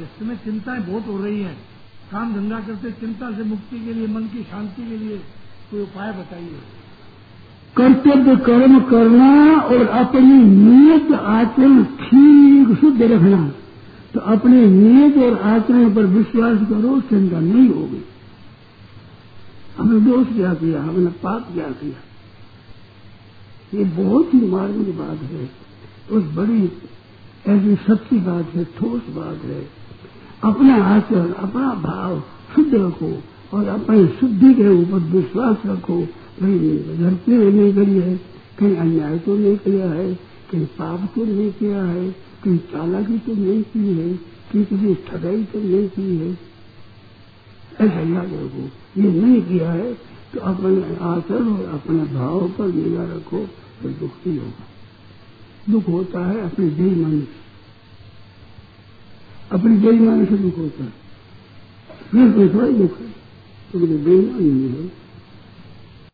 इस समय चिंताएँ बहुत हो रही हैं। काम धंधा करते चिंता से मुक्ति के लिए, मन की शांति के लिए कोई उपाय बताइए। कर्तव्य कर्म करना और अपनी नियत आचरण ठीक, शुद्ध रखना। तो अपने नियत और आचरण पर विश्वास करो, चिंता नहीं होगी। हमने दोष क्या किया? हमने पाप क्या किया? ये बहुत ही मार्मिक बात है। उस बड़ी ऐसी सच्ची बात है, ठोस बात है। अपना आचरण, अपना भाव शुद्ध रखो और अपनी शुद्धि के ऊपर विश्वास रखो। कहीं धरती नहीं करी है, कहीं अन्याय तो नहीं किया है, कहीं पाप तो नहीं किया है, कहीं चालाकी तो नहीं की है, कहीं किसी ठगाई तो नहीं की है। ऐसा याद रखो, ये नहीं किया है तो अपने आचरण और अपने भाव पर निगाह रखो तो दुख नहीं होगा। दुख होता है अपनी बेईमानी से। अपनी बेईमानी से दुख होता है। फिर कोई थोड़ा दुख है। तो बेईमानी नहीं है।